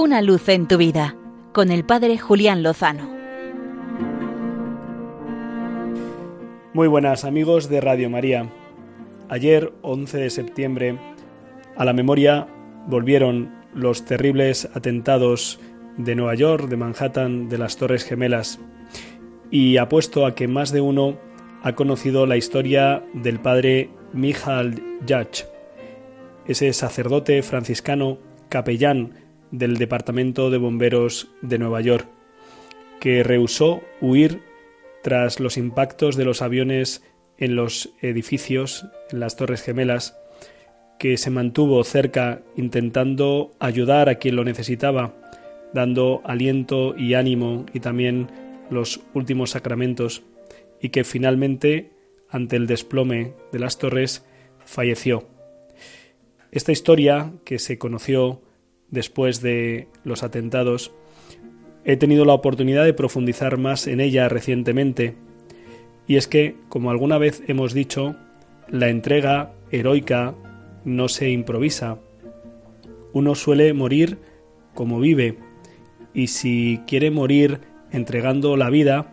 Una luz en tu vida con el Padre Julián Lozano. Muy buenas amigos de Radio María. Ayer, 11 de septiembre, a la memoria volvieron los terribles atentados de Nueva York, de Manhattan, de las Torres Gemelas, y apuesto a que más de uno ha conocido la historia del padre Michal Judge, ese sacerdote franciscano capellán del Departamento de Bomberos de Nueva York, que rehusó huir tras los impactos de los aviones en los edificios, en las Torres Gemelas, que se mantuvo cerca intentando ayudar a quien lo necesitaba, dando aliento y ánimo y también los últimos sacramentos, y que finalmente, ante el desplome de las torres, falleció. Esta historia, que se conoció después de los atentados, he tenido la oportunidad de profundizar más en ella recientemente, y es que, como alguna vez hemos dicho, la entrega heroica no se improvisa. Uno suele morir como vive, y si quiere morir entregando la vida,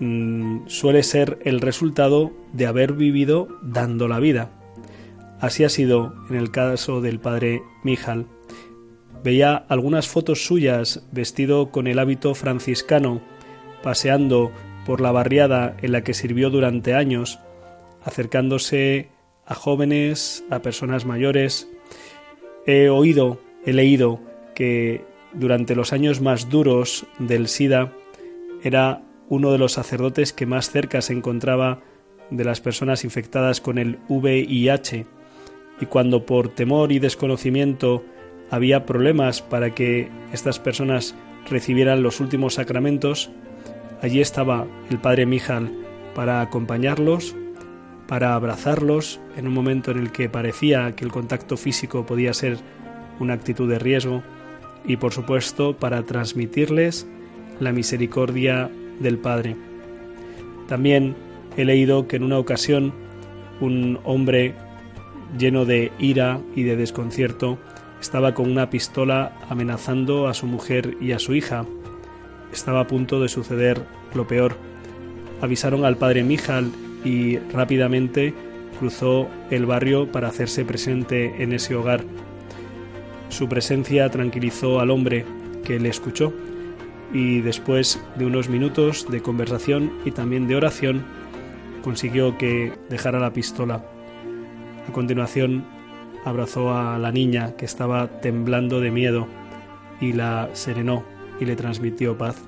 mm, suele ser el resultado de haber vivido dando la vida. Así ha sido en el caso del padre Mijal. Veía algunas fotos suyas vestido con el hábito franciscano, paseando por la barriada en la que sirvió durante años, acercándose a jóvenes, a personas mayores. He oído, he leído que durante los años más duros del SIDA era uno de los sacerdotes que más cerca se encontraba de las personas infectadas con el VIH y cuando por temor y desconocimiento había problemas para que estas personas recibieran los últimos sacramentos, allí estaba el padre Mijal para acompañarlos, para abrazarlos en un momento en el que parecía que el contacto físico podía ser una actitud de riesgo y por supuesto para transmitirles la misericordia del Padre. También he leído que en una ocasión un hombre lleno de ira y de desconcierto estaba con una pistola amenazando a su mujer y a su hija. Estaba a punto de suceder lo peor. Avisaron al padre Mijal y rápidamente cruzó el barrio para hacerse presente en ese hogar. Su presencia tranquilizó al hombre, que le escuchó, y después de unos minutos de conversación y también de oración, consiguió que dejara la pistola. A continuación abrazó a la niña que estaba temblando de miedo y la serenó y le transmitió paz.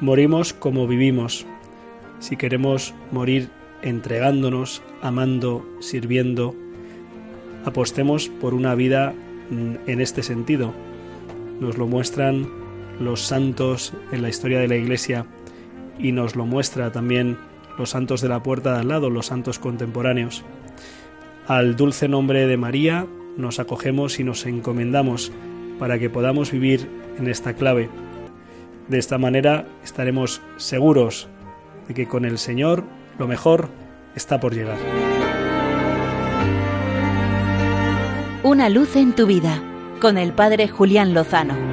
Morimos como vivimos. Si queremos morir entregándonos, amando, sirviendo, apostemos por una vida mm, en este sentido. Nos lo muestran los santos en la historia de la Iglesia y nos lo muestra también los santos de la puerta de al lado, los santos contemporáneos. Al dulce nombre de María nos acogemos y nos encomendamos para que podamos vivir en esta clave. De esta manera estaremos seguros de que con el Señor lo mejor está por llegar. Una luz en tu vida con el Padre Julián Lozano.